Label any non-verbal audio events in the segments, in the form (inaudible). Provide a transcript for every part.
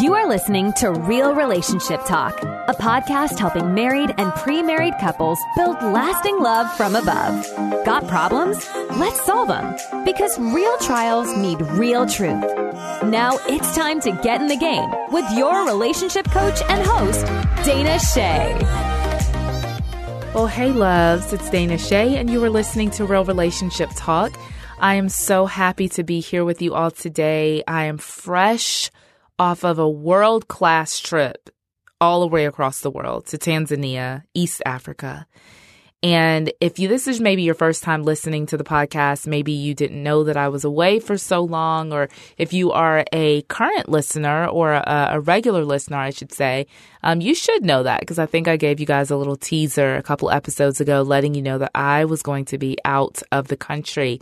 You are listening to Real Relationship Talk, a podcast helping married and pre married couples build lasting love from above. Got problems? Let's solve them. Because real trials need real truth. Now it's time to get in the game with your relationship coach and host, Dana Che. Well, hey, loves, it's Dana Che, and you are listening to Real Relationship Talk. I am so happy to be here with you all today. I am fresh off of a world class trip all the way across the world to Tanzania, East Africa. And if you, this is maybe your first time listening to the podcast, maybe you didn't know that I was away for so long, or if you are a current listener or a, a regular listener, I should say, um, you should know that because I think I gave you guys a little teaser a couple episodes ago, letting you know that I was going to be out of the country.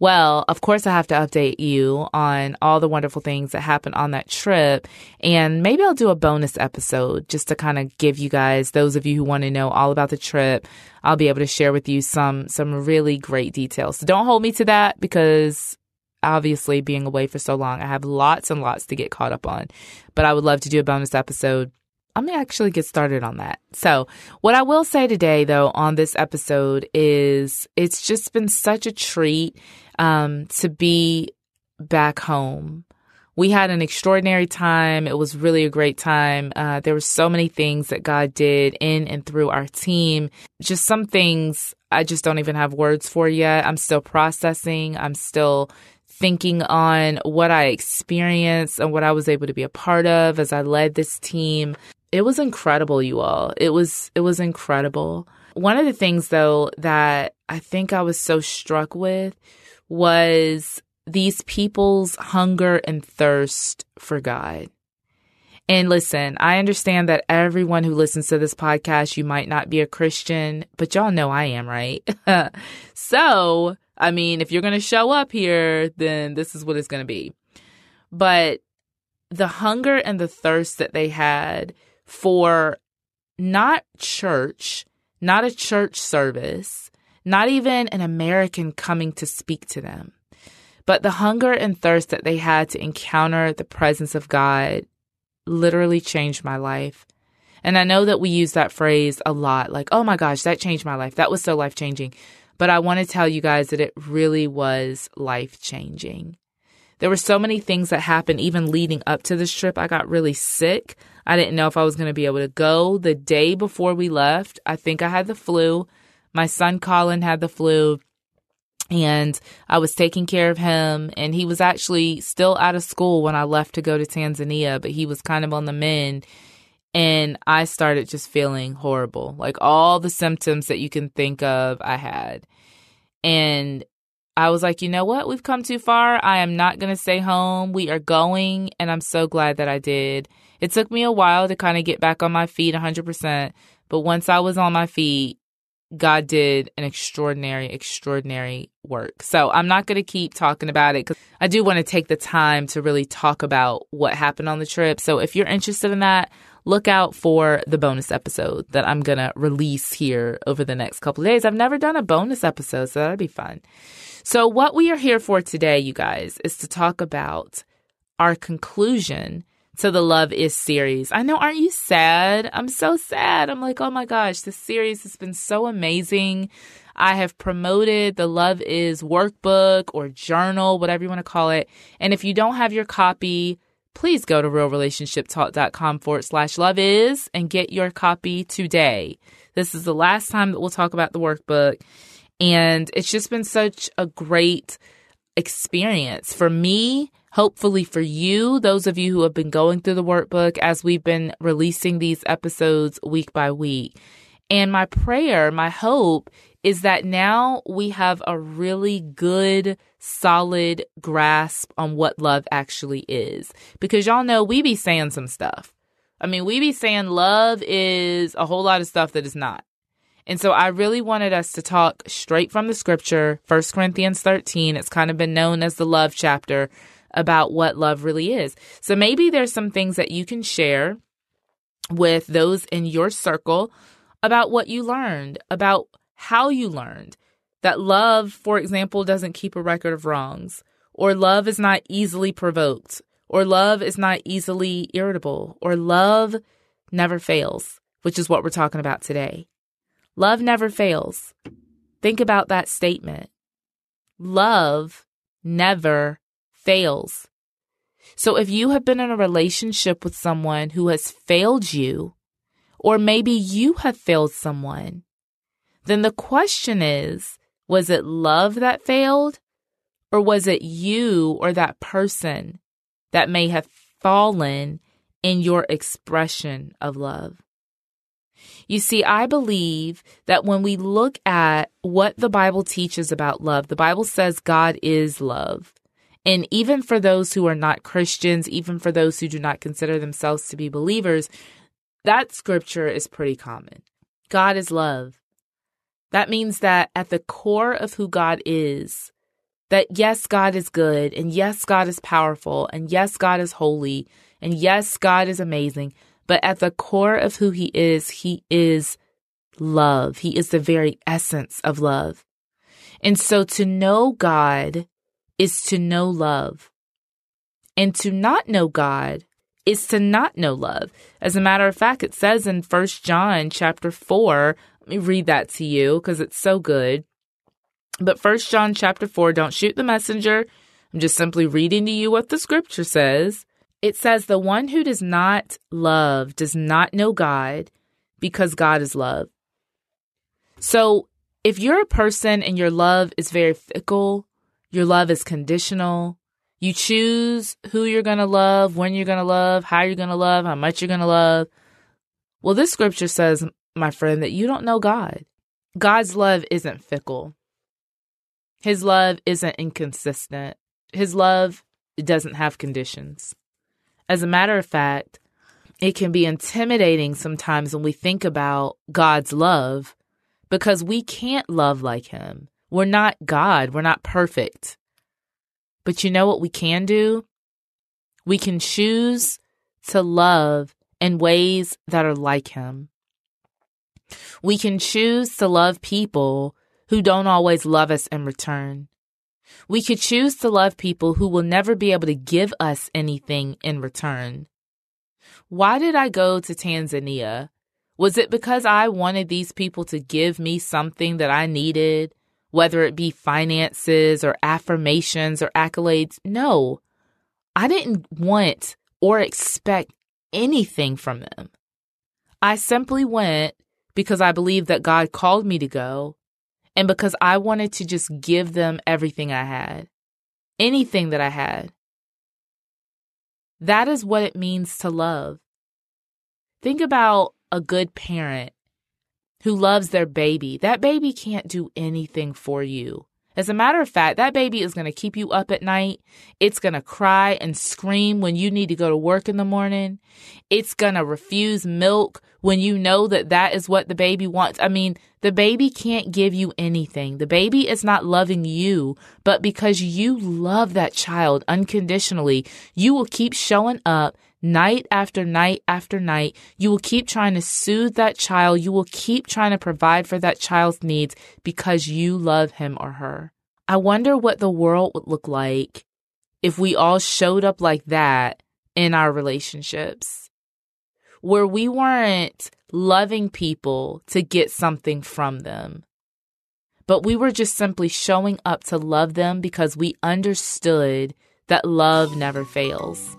Well, of course, I have to update you on all the wonderful things that happened on that trip. And maybe I'll do a bonus episode just to kind of give you guys, those of you who want to know all about the trip, I'll be able to share with you some, some really great details. So don't hold me to that because obviously being away for so long, I have lots and lots to get caught up on. But I would love to do a bonus episode I'm going to actually get started on that. So, what I will say today, though, on this episode is it's just been such a treat um, to be back home. We had an extraordinary time. It was really a great time. Uh, there were so many things that God did in and through our team. Just some things I just don't even have words for yet. I'm still processing. I'm still thinking on what I experienced and what I was able to be a part of as I led this team. It was incredible, you all. It was it was incredible. One of the things though that I think I was so struck with was these people's hunger and thirst for God. And listen, I understand that everyone who listens to this podcast, you might not be a Christian, but y'all know I am, right? (laughs) so, I mean, if you're going to show up here, then this is what it's going to be. But the hunger and the thirst that they had for not church, not a church service, not even an American coming to speak to them, but the hunger and thirst that they had to encounter the presence of God literally changed my life. And I know that we use that phrase a lot like, oh my gosh, that changed my life. That was so life changing. But I want to tell you guys that it really was life changing. There were so many things that happened even leading up to this trip. I got really sick. I didn't know if I was going to be able to go the day before we left. I think I had the flu. My son Colin had the flu and I was taking care of him and he was actually still out of school when I left to go to Tanzania, but he was kind of on the mend and I started just feeling horrible. Like all the symptoms that you can think of I had. And I was like, you know what? We've come too far. I am not going to stay home. We are going. And I'm so glad that I did. It took me a while to kind of get back on my feet 100%. But once I was on my feet, God did an extraordinary, extraordinary work. So I'm not going to keep talking about it because I do want to take the time to really talk about what happened on the trip. So if you're interested in that, look out for the bonus episode that I'm going to release here over the next couple days. I've never done a bonus episode, so that'd be fun. So, what we are here for today, you guys, is to talk about our conclusion to the Love Is series. I know, aren't you sad? I'm so sad. I'm like, oh my gosh, this series has been so amazing. I have promoted the Love Is workbook or journal, whatever you want to call it. And if you don't have your copy, please go to realrelationshiptalk.com forward slash love is and get your copy today. This is the last time that we'll talk about the workbook. And it's just been such a great experience for me, hopefully for you, those of you who have been going through the workbook as we've been releasing these episodes week by week. And my prayer, my hope is that now we have a really good, solid grasp on what love actually is. Because y'all know we be saying some stuff. I mean, we be saying love is a whole lot of stuff that is not. And so I really wanted us to talk straight from the scripture, 1 Corinthians 13. It's kind of been known as the love chapter about what love really is. So maybe there's some things that you can share with those in your circle about what you learned, about how you learned that love, for example, doesn't keep a record of wrongs, or love is not easily provoked, or love is not easily irritable, or love never fails, which is what we're talking about today. Love never fails. Think about that statement. Love never fails. So if you have been in a relationship with someone who has failed you, or maybe you have failed someone, then the question is, was it love that failed? Or was it you or that person that may have fallen in your expression of love? You see, I believe that when we look at what the Bible teaches about love, the Bible says God is love. And even for those who are not Christians, even for those who do not consider themselves to be believers, that scripture is pretty common. God is love. That means that at the core of who God is, that yes, God is good, and yes, God is powerful, and yes, God is holy, and yes, God is amazing. But at the core of who He is, He is love. He is the very essence of love. And so to know God is to know love. And to not know God is to not know love. As a matter of fact, it says in First John chapter 4, let me read that to you because it's so good. But First John chapter 4, don't shoot the messenger. I'm just simply reading to you what the scripture says. It says, The one who does not love does not know God because God is love. So if you're a person and your love is very fickle, your love is conditional, you choose who you're going to love, when you're going to love, how you're going to love, how much you're going to love. Well, this scripture says, my friend, that you don't know God. God's love isn't fickle. His love isn't inconsistent. His love doesn't have conditions. As a matter of fact, it can be intimidating sometimes when we think about God's love because we can't love like Him. We're not God, we're not perfect. But you know what we can do? We can choose to love in ways that are like Him. We can choose to love people who don't always love us in return. We could choose to love people who will never be able to give us anything in return. Why did I go to Tanzania? Was it because I wanted these people to give me something that I needed, whether it be finances or affirmations or accolades? No, I didn't want or expect anything from them. I simply went because I believed that God called me to go and because I wanted to just give them everything I had, anything that I had. That is what it means to love. Think about a good parent who loves their baby. That baby can't do anything for you. As a matter of fact, that baby is going to keep you up at night. It's going to cry and scream when you need to go to work in the morning. It's going to refuse milk when you know that that is what the baby wants. I mean, the baby can't give you anything. The baby is not loving you, but because you love that child unconditionally, you will keep showing up night after night after night. You will keep trying to soothe that child. You will keep trying to provide for that child's needs because you love him or her. I wonder what the world would look like if we all showed up like that in our relationships, where we weren't loving people to get something from them, but we were just simply showing up to love them because we understood that love never fails.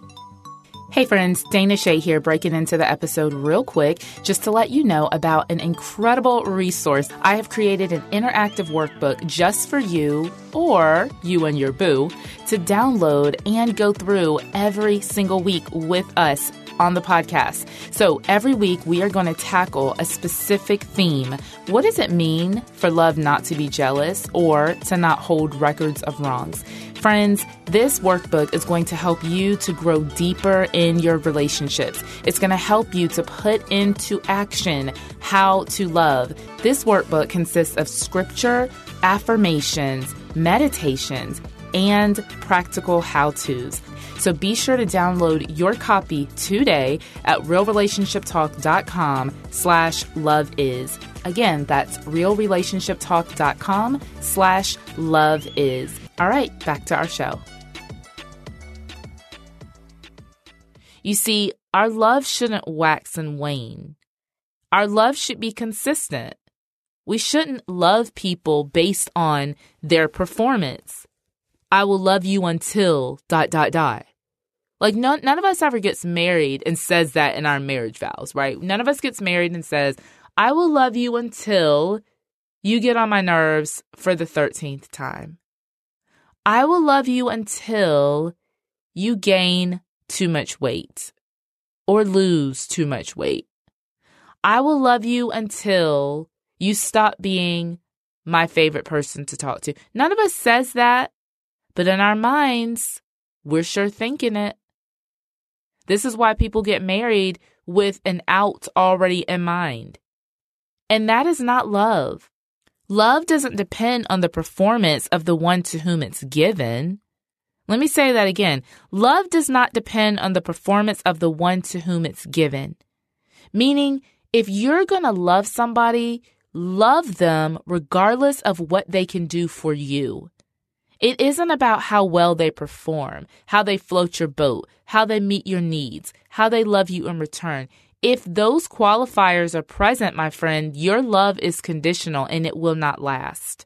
Hey friends, Dana Che here, breaking into the episode real quick just to let you know about an incredible resource. I have created an interactive workbook just for you or you and your boo to download and go through every single week with us on the podcast. So every week we are going to tackle a specific theme. What does it mean for love not to be jealous or to not hold records of wrongs? Friends, this workbook is going to help you to grow deeper in your relationships. It's going to help you to put into action how to love. This workbook consists of scripture, affirmations, meditations, and practical how to's. So be sure to download your copy today at realrelationshiptalk.com slash love is. Again, that's realrelationshiptalk.com slash love is. All right, back to our show. You see, our love shouldn't wax and wane. Our love should be consistent. We shouldn't love people based on their performance. I will love you until dot dot dot. Like none none of us ever gets married and says that in our marriage vows, right? None of us gets married and says, "I will love you until you get on my nerves for the 13th time." I will love you until you gain too much weight or lose too much weight. I will love you until you stop being my favorite person to talk to. None of us says that, but in our minds, we're sure thinking it. This is why people get married with an out already in mind. And that is not love. Love doesn't depend on the performance of the one to whom it's given. Let me say that again. Love does not depend on the performance of the one to whom it's given. Meaning, if you're going to love somebody, love them regardless of what they can do for you. It isn't about how well they perform, how they float your boat, how they meet your needs, how they love you in return. If those qualifiers are present, my friend, your love is conditional and it will not last.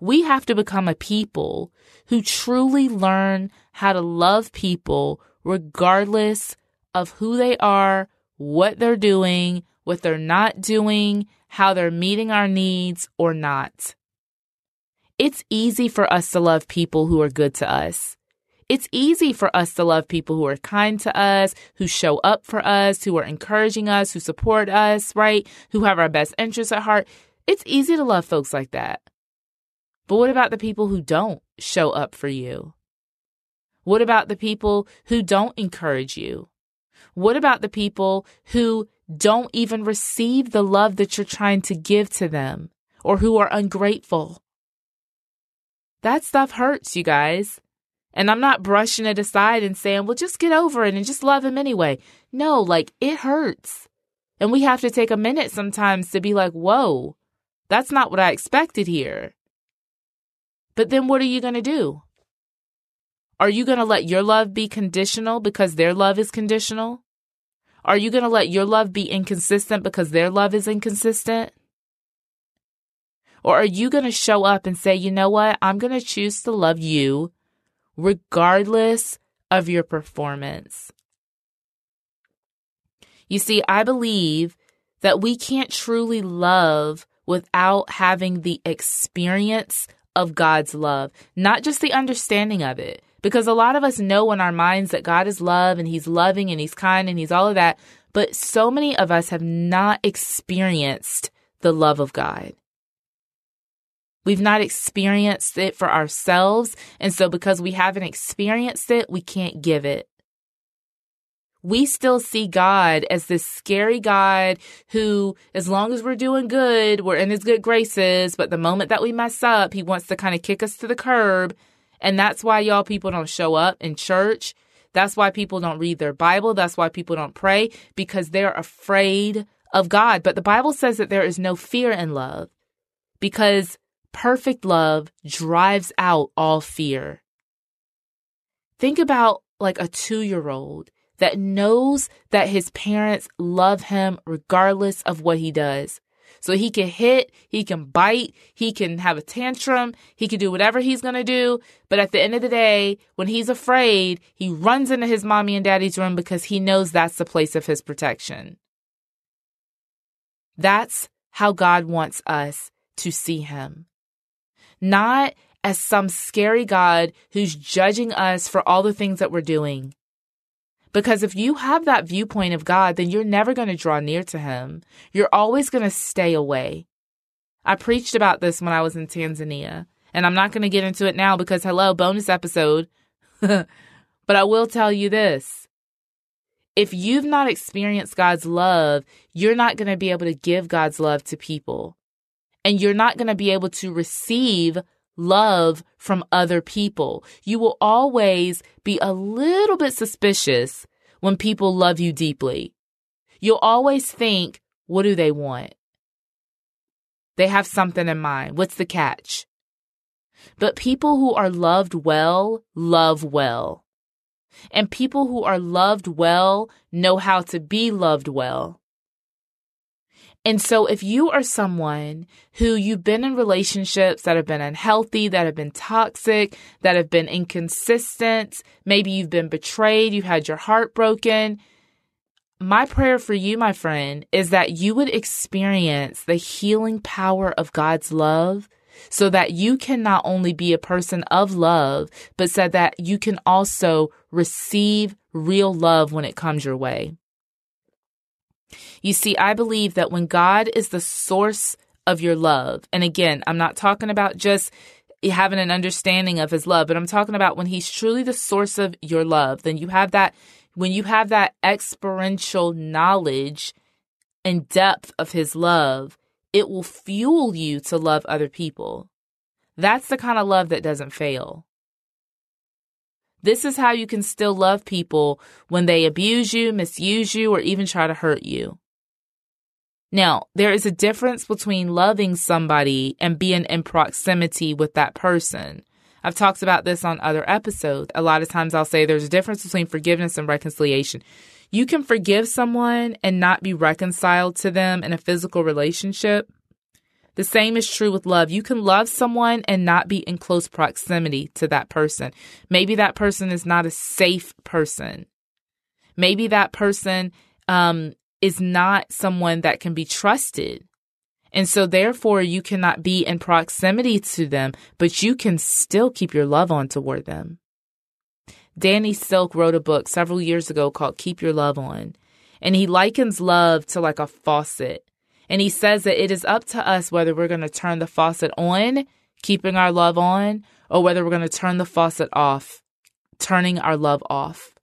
We have to become a people who truly learn how to love people regardless of who they are, what they're doing, what they're not doing, how they're meeting our needs or not. It's easy for us to love people who are good to us. It's easy for us to love people who are kind to us, who show up for us, who are encouraging us, who support us, right? Who have our best interests at heart. It's easy to love folks like that. But what about the people who don't show up for you? What about the people who don't encourage you? What about the people who don't even receive the love that you're trying to give to them or who are ungrateful? That stuff hurts, you guys. And I'm not brushing it aside and saying, well, just get over it and just love him anyway. No, like it hurts. And we have to take a minute sometimes to be like, whoa, that's not what I expected here. But then what are you going to do? Are you going to let your love be conditional because their love is conditional? Are you going to let your love be inconsistent because their love is inconsistent? Or are you going to show up and say, you know what? I'm going to choose to love you regardless of your performance. You see, I believe that we can't truly love without having the experience of God's love, not just the understanding of it. Because a lot of us know in our minds that God is love and He's loving and He's kind and He's all of that. But so many of us have not experienced the love of God. We've not experienced it for ourselves. And so because we haven't experienced it, we can't give it. We still see God as this scary God who, as long as we're doing good, we're in his good graces. But the moment that we mess up, he wants to kind of kick us to the curb. And that's why y'all people don't show up in church. That's why people don't read their Bible. That's why people don't pray because they're afraid of God. But the Bible says that there is no fear in love because Perfect love drives out all fear. Think about like a two year old that knows that his parents love him regardless of what he does. So he can hit, he can bite, he can have a tantrum, he can do whatever he's going to do. But at the end of the day, when he's afraid, he runs into his mommy and daddy's room because he knows that's the place of his protection. That's how God wants us to see him not as some scary God who's judging us for all the things that we're doing. Because if you have that viewpoint of God, then you're never going to draw near to Him. You're always going to stay away. I preached about this when I was in Tanzania, and I'm not going to get into it now because, hello, bonus episode. (laughs) but I will tell you this. If you've not experienced God's love, you're not going to be able to give God's love to people and you're not going to be able to receive love from other people. You will always be a little bit suspicious when people love you deeply. You'll always think, what do they want? They have something in mind. What's the catch? But people who are loved well, love well. And people who are loved well know how to be loved well. And so if you are someone who you've been in relationships that have been unhealthy, that have been toxic, that have been inconsistent, maybe you've been betrayed, you've had your heart broken, my prayer for you, my friend, is that you would experience the healing power of God's love so that you can not only be a person of love, but so that you can also receive real love when it comes your way. You see, I believe that when God is the source of your love, and again, I'm not talking about just having an understanding of his love, but I'm talking about when he's truly the source of your love, then you have that, when you have that experiential knowledge and depth of his love, it will fuel you to love other people. That's the kind of love that doesn't fail. This is how you can still love people when they abuse you, misuse you, or even try to hurt you. Now, there is a difference between loving somebody and being in proximity with that person. I've talked about this on other episodes. A lot of times I'll say there's a difference between forgiveness and reconciliation. You can forgive someone and not be reconciled to them in a physical relationship, the same is true with love. You can love someone and not be in close proximity to that person. Maybe that person is not a safe person. Maybe that person um, is not someone that can be trusted. And so, therefore, you cannot be in proximity to them, but you can still keep your love on toward them. Danny Silk wrote a book several years ago called Keep Your Love On. And he likens love to like a faucet. And he says that it is up to us whether we're going to turn the faucet on, keeping our love on, or whether we're going to turn the faucet off, turning our love off.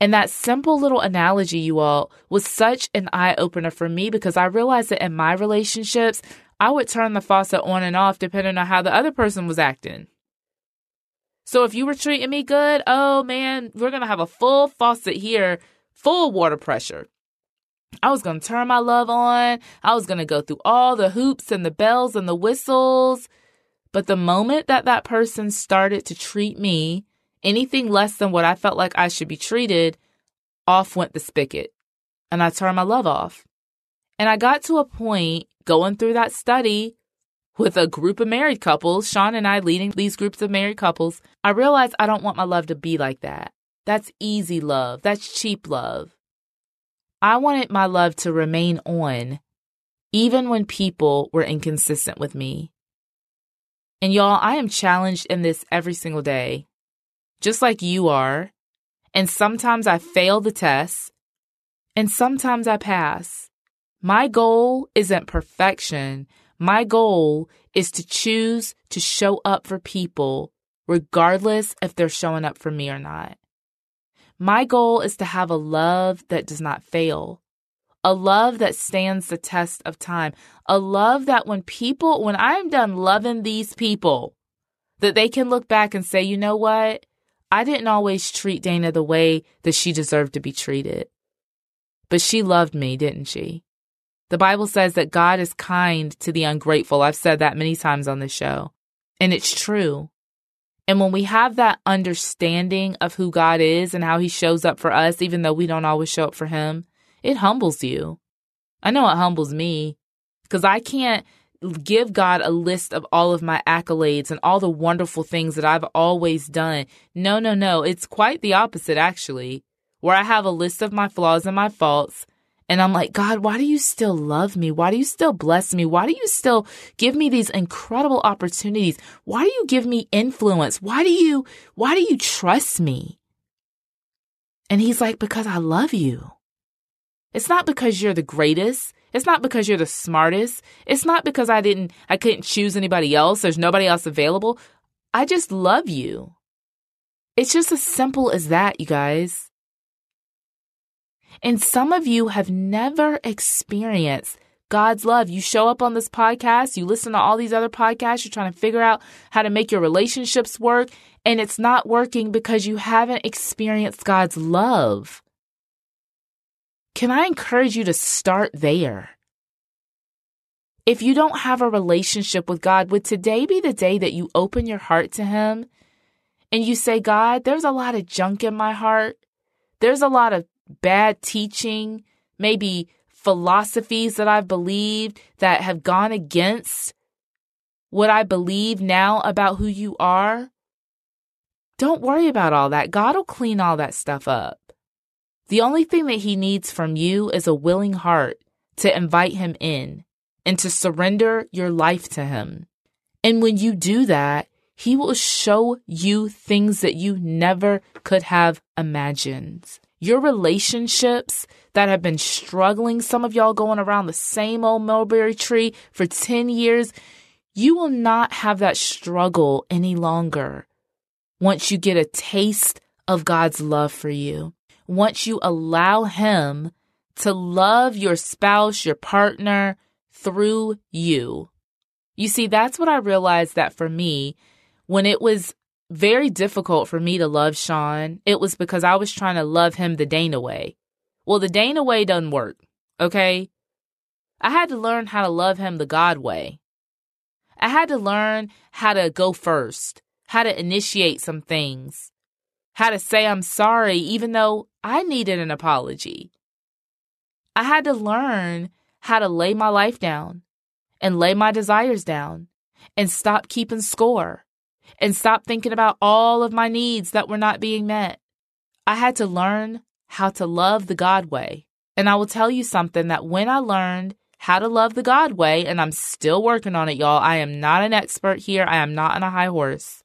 And that simple little analogy, you all, was such an eye opener for me because I realized that in my relationships, I would turn the faucet on and off depending on how the other person was acting. So if you were treating me good, oh man, we're going to have a full faucet here, full water pressure. I was going to turn my love on. I was going to go through all the hoops and the bells and the whistles. But the moment that that person started to treat me anything less than what I felt like I should be treated, off went the spigot. And I turned my love off. And I got to a point going through that study with a group of married couples, Sean and I leading these groups of married couples. I realized I don't want my love to be like that. That's easy love. That's cheap love. I wanted my love to remain on, even when people were inconsistent with me. And y'all, I am challenged in this every single day, just like you are. And sometimes I fail the test, and sometimes I pass. My goal isn't perfection. My goal is to choose to show up for people, regardless if they're showing up for me or not. My goal is to have a love that does not fail, a love that stands the test of time, a love that when people, when I'm done loving these people, that they can look back and say, you know what? I didn't always treat Dana the way that she deserved to be treated. But she loved me, didn't she? The Bible says that God is kind to the ungrateful. I've said that many times on this show. And it's true. And when we have that understanding of who God is and how he shows up for us, even though we don't always show up for him, it humbles you. I know it humbles me because I can't give God a list of all of my accolades and all the wonderful things that I've always done. No, no, no. It's quite the opposite, actually, where I have a list of my flaws and my faults and I'm like, God, why do you still love me? Why do you still bless me? Why do you still give me these incredible opportunities? Why do you give me influence? Why do you, why do you trust me? And he's like, because I love you. It's not because you're the greatest. It's not because you're the smartest. It's not because I didn't, I couldn't choose anybody else. There's nobody else available. I just love you. It's just as simple as that, you guys. And some of you have never experienced God's love. You show up on this podcast, you listen to all these other podcasts, you're trying to figure out how to make your relationships work, and it's not working because you haven't experienced God's love. Can I encourage you to start there? If you don't have a relationship with God, would today be the day that you open your heart to Him and you say, God, there's a lot of junk in my heart. There's a lot of bad teaching, maybe philosophies that I've believed that have gone against what I believe now about who you are. Don't worry about all that. God will clean all that stuff up. The only thing that He needs from you is a willing heart to invite Him in and to surrender your life to Him. And when you do that, He will show you things that you never could have imagined. Your relationships that have been struggling, some of y'all going around the same old mulberry tree for 10 years, you will not have that struggle any longer once you get a taste of God's love for you. Once you allow Him to love your spouse, your partner through you. You see, that's what I realized that for me, when it was very difficult for me to love Sean, it was because I was trying to love him the Dana way. Well, the Dana way doesn't work, okay? I had to learn how to love him the God way. I had to learn how to go first, how to initiate some things, how to say I'm sorry, even though I needed an apology. I had to learn how to lay my life down and lay my desires down and stop keeping score and stop thinking about all of my needs that were not being met. I had to learn how to love the God way. And I will tell you something that when I learned how to love the God way, and I'm still working on it, y'all, I am not an expert here. I am not on a high horse.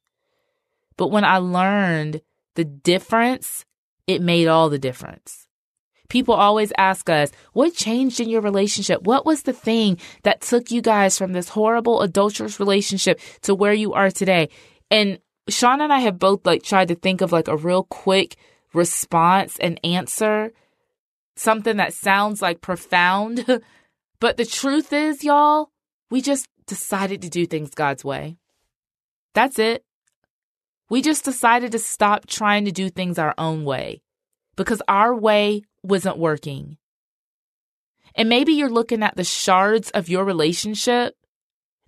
But when I learned the difference, it made all the difference. People always ask us, what changed in your relationship? What was the thing that took you guys from this horrible adulterous relationship to where you are today? And Sean and I have both like tried to think of like a real quick response and answer, something that sounds like profound. (laughs) but the truth is, y'all, we just decided to do things God's way. That's it. We just decided to stop trying to do things our own way because our way wasn't working. And maybe you're looking at the shards of your relationship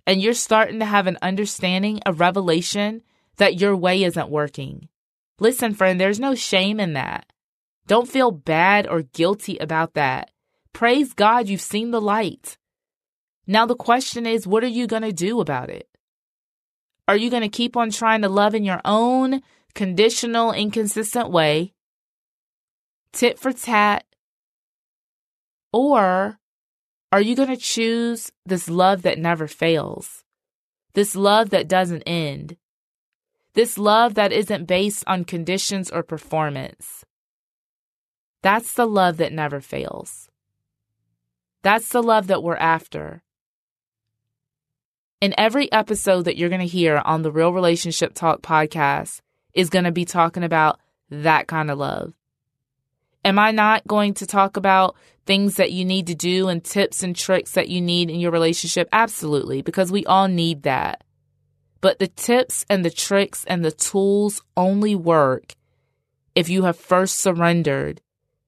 and you're starting to have an understanding, a revelation that your way isn't working. Listen, friend, there's no shame in that. Don't feel bad or guilty about that. Praise God, you've seen the light. Now, the question is, what are you going to do about it? Are you going to keep on trying to love in your own conditional, inconsistent way, tit for tat? Or are you going to choose this love that never fails? This love that doesn't end? This love that isn't based on conditions or performance? That's the love that never fails. That's the love that we're after. In every episode that you're going to hear on the Real Relationship Talk podcast is going to be talking about that kind of love. Am I not going to talk about things that you need to do and tips and tricks that you need in your relationship? Absolutely, because we all need that. But the tips and the tricks and the tools only work if you have first surrendered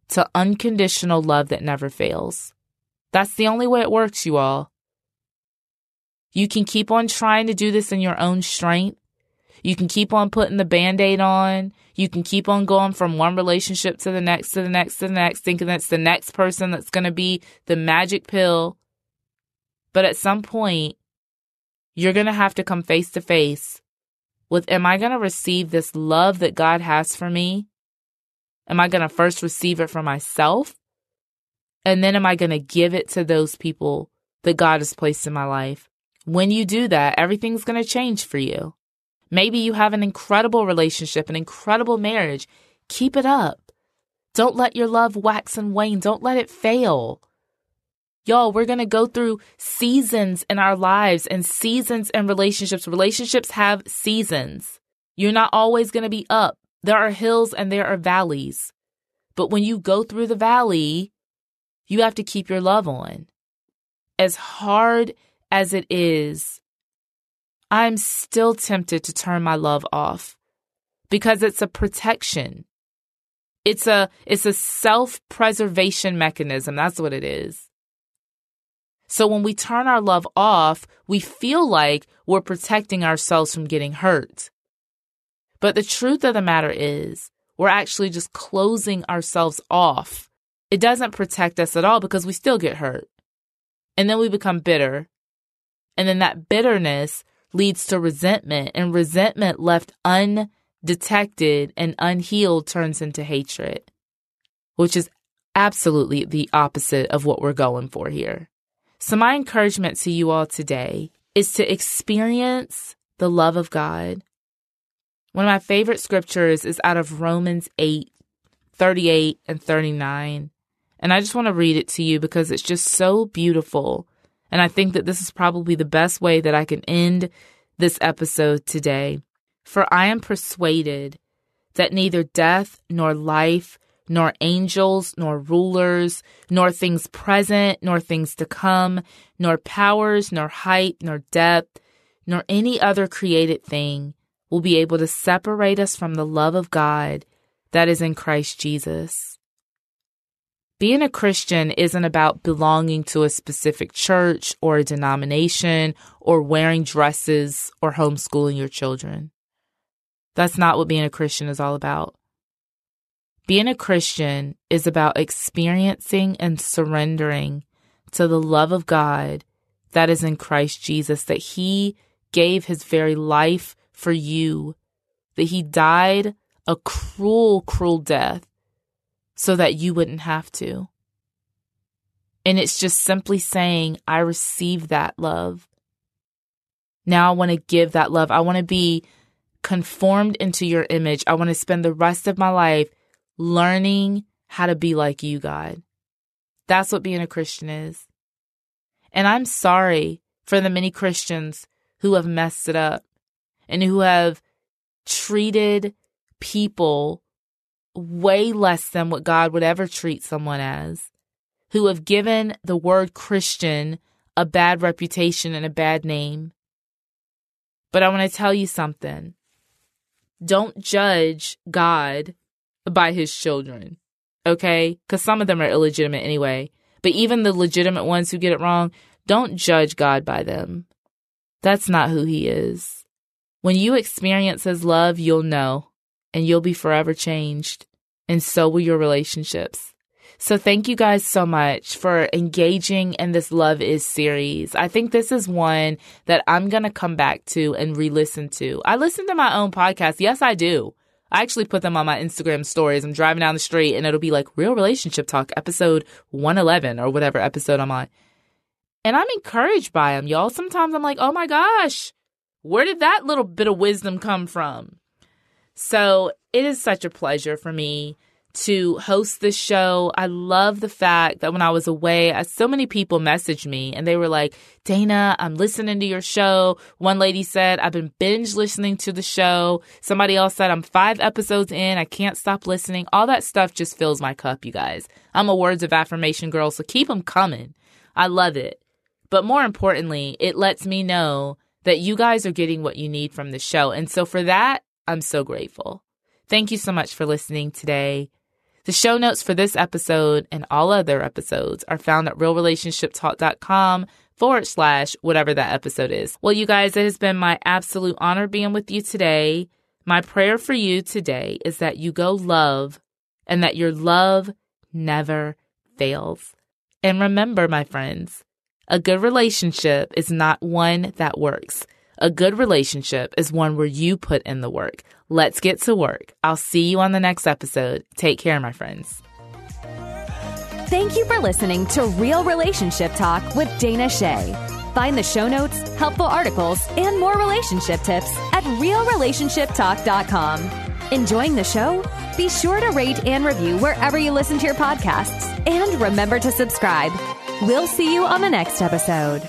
to unconditional love that never fails. That's the only way it works, you all. You can keep on trying to do this in your own strength, you can keep on putting the band aid on. You can keep on going from one relationship to the next, to the next, to the next, thinking that's the next person that's going to be the magic pill. But at some point, you're going to have to come face to face with Am I going to receive this love that God has for me? Am I going to first receive it for myself? And then am I going to give it to those people that God has placed in my life? When you do that, everything's going to change for you. Maybe you have an incredible relationship, an incredible marriage. Keep it up. Don't let your love wax and wane. Don't let it fail. Y'all, we're going to go through seasons in our lives and seasons in relationships. Relationships have seasons. You're not always going to be up. There are hills and there are valleys. But when you go through the valley, you have to keep your love on. As hard as it is I'm still tempted to turn my love off because it's a protection. It's a it's a self-preservation mechanism. That's what it is. So when we turn our love off, we feel like we're protecting ourselves from getting hurt. But the truth of the matter is, we're actually just closing ourselves off. It doesn't protect us at all because we still get hurt. And then we become bitter. And then that bitterness leads to resentment, and resentment left undetected and unhealed turns into hatred, which is absolutely the opposite of what we're going for here. So, my encouragement to you all today is to experience the love of God. One of my favorite scriptures is out of Romans 8 38 and 39. And I just want to read it to you because it's just so beautiful. And I think that this is probably the best way that I can end this episode today. For I am persuaded that neither death nor life, nor angels, nor rulers, nor things present, nor things to come, nor powers, nor height, nor depth, nor any other created thing will be able to separate us from the love of God that is in Christ Jesus. Being a Christian isn't about belonging to a specific church or a denomination or wearing dresses or homeschooling your children. That's not what being a Christian is all about. Being a Christian is about experiencing and surrendering to the love of God that is in Christ Jesus, that He gave His very life for you, that He died a cruel, cruel death so that you wouldn't have to. And it's just simply saying, I receive that love. Now I want to give that love. I want to be conformed into your image. I want to spend the rest of my life learning how to be like you, God. That's what being a Christian is. And I'm sorry for the many Christians who have messed it up and who have treated people way less than what God would ever treat someone as, who have given the word Christian a bad reputation and a bad name. But I want to tell you something. Don't judge God by his children, okay? Because some of them are illegitimate anyway. But even the legitimate ones who get it wrong, don't judge God by them. That's not who he is. When you experience his love, you'll know, and you'll be forever changed and so will your relationships. So thank you guys so much for engaging in this Love Is series. I think this is one that I'm going to come back to and re-listen to. I listen to my own podcast. Yes, I do. I actually put them on my Instagram stories. I'm driving down the street and it'll be like Real Relationship Talk episode 111 or whatever episode I'm on. And I'm encouraged by them, y'all. Sometimes I'm like, oh my gosh, where did that little bit of wisdom come from? So it is such a pleasure for me to host this show. I love the fact that when I was away, I, so many people messaged me and they were like, Dana, I'm listening to your show. One lady said, I've been binge listening to the show. Somebody else said, I'm five episodes in. I can't stop listening. All that stuff just fills my cup, you guys. I'm a words of affirmation girl, so keep them coming. I love it. But more importantly, it lets me know that you guys are getting what you need from the show. And so for that, I'm so grateful. Thank you so much for listening today. The show notes for this episode and all other episodes are found at realrelationshiptalk.com forward slash whatever that episode is. Well, you guys, it has been my absolute honor being with you today. My prayer for you today is that you go love and that your love never fails. And remember, my friends, a good relationship is not one that works. A good relationship is one where you put in the work. Let's get to work. I'll see you on the next episode. Take care, my friends. Thank you for listening to Real Relationship Talk with Dana Che. Find the show notes, helpful articles, and more relationship tips at realrelationshiptalk.com. Enjoying the show? Be sure to rate and review wherever you listen to your podcasts. And remember to subscribe. We'll see you on the next episode.